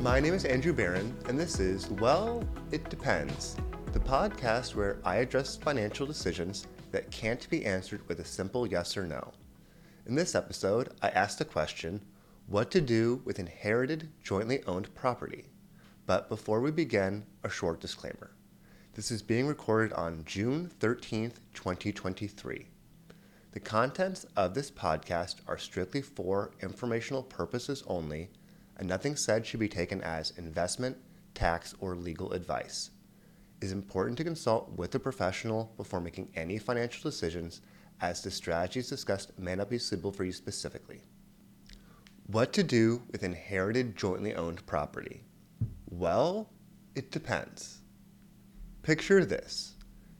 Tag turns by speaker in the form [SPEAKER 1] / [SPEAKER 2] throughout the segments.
[SPEAKER 1] My name is Andrew Baron, and this is Well, It Depends, the podcast where I address financial decisions that can't be answered with a simple yes or no. In this episode, I asked the question what to do with inherited jointly owned property. But before we begin, a short disclaimer. This is being recorded on June 13th, 2023. The contents of this podcast are strictly for informational purposes only, and nothing said should be taken as investment, tax, or legal advice. It is important to consult with a professional before making any financial decisions, as the strategies discussed may not be suitable for you specifically. What to do with inherited jointly owned property? Well, it depends. Picture this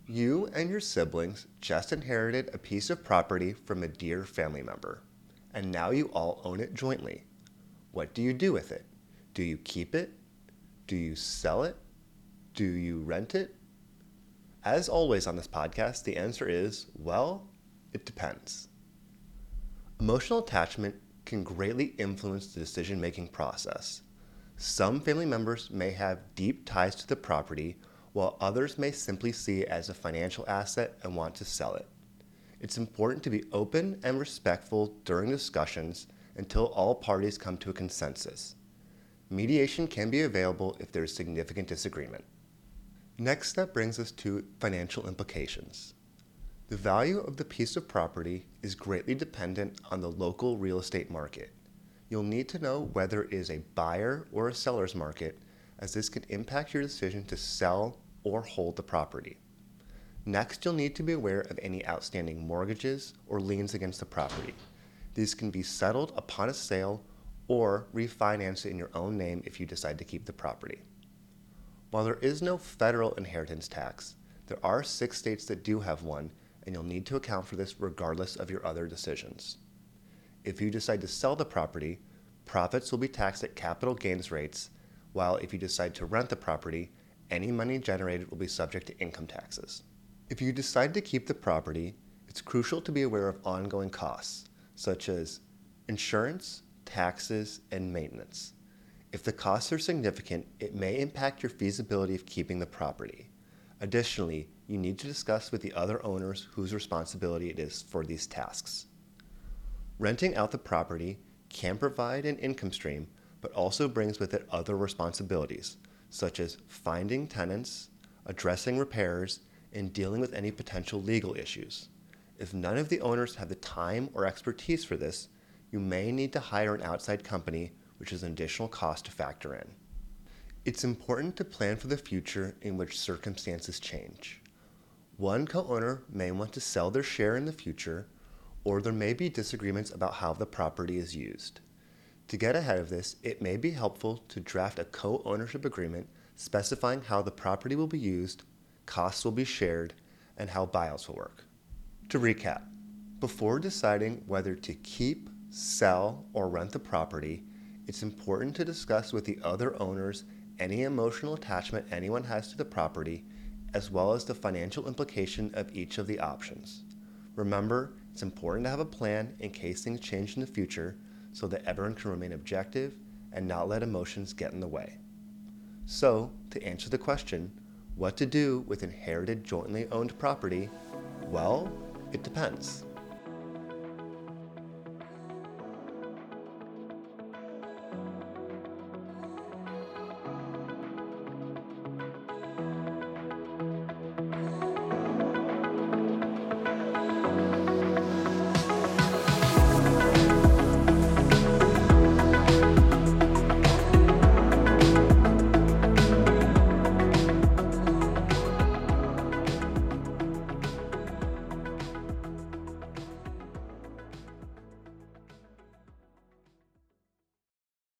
[SPEAKER 1] you and your siblings just inherited a piece of property from a dear family member, and now you all own it jointly. What do you do with it? Do you keep it? Do you sell it? Do you rent it? As always on this podcast, the answer is well, it depends. Emotional attachment can greatly influence the decision making process. Some family members may have deep ties to the property, while others may simply see it as a financial asset and want to sell it. It's important to be open and respectful during discussions until all parties come to a consensus. Mediation can be available if there is significant disagreement. Next step brings us to financial implications. The value of the piece of property is greatly dependent on the local real estate market. You'll need to know whether it is a buyer or a seller's market, as this can impact your decision to sell or hold the property. Next, you'll need to be aware of any outstanding mortgages or liens against the property. These can be settled upon a sale or refinanced in your own name if you decide to keep the property. While there is no federal inheritance tax, there are six states that do have one and you'll need to account for this regardless of your other decisions. If you decide to sell the property, profits will be taxed at capital gains rates, while if you decide to rent the property, any money generated will be subject to income taxes. If you decide to keep the property, it's crucial to be aware of ongoing costs, such as insurance, taxes, and maintenance. If the costs are significant, it may impact your feasibility of keeping the property. Additionally, you need to discuss with the other owners whose responsibility it is for these tasks. Renting out the property can provide an income stream, but also brings with it other responsibilities, such as finding tenants, addressing repairs, and dealing with any potential legal issues. If none of the owners have the time or expertise for this, you may need to hire an outside company, which is an additional cost to factor in. It's important to plan for the future in which circumstances change. One co owner may want to sell their share in the future, or there may be disagreements about how the property is used. To get ahead of this, it may be helpful to draft a co ownership agreement specifying how the property will be used, costs will be shared, and how buyouts will work. To recap, before deciding whether to keep, sell, or rent the property, it's important to discuss with the other owners any emotional attachment anyone has to the property as well as the financial implication of each of the options. Remember, it's important to have a plan in case things change in the future so that everyone can remain objective and not let emotions get in the way. So, to answer the question, what to do with inherited jointly owned property? Well, it depends.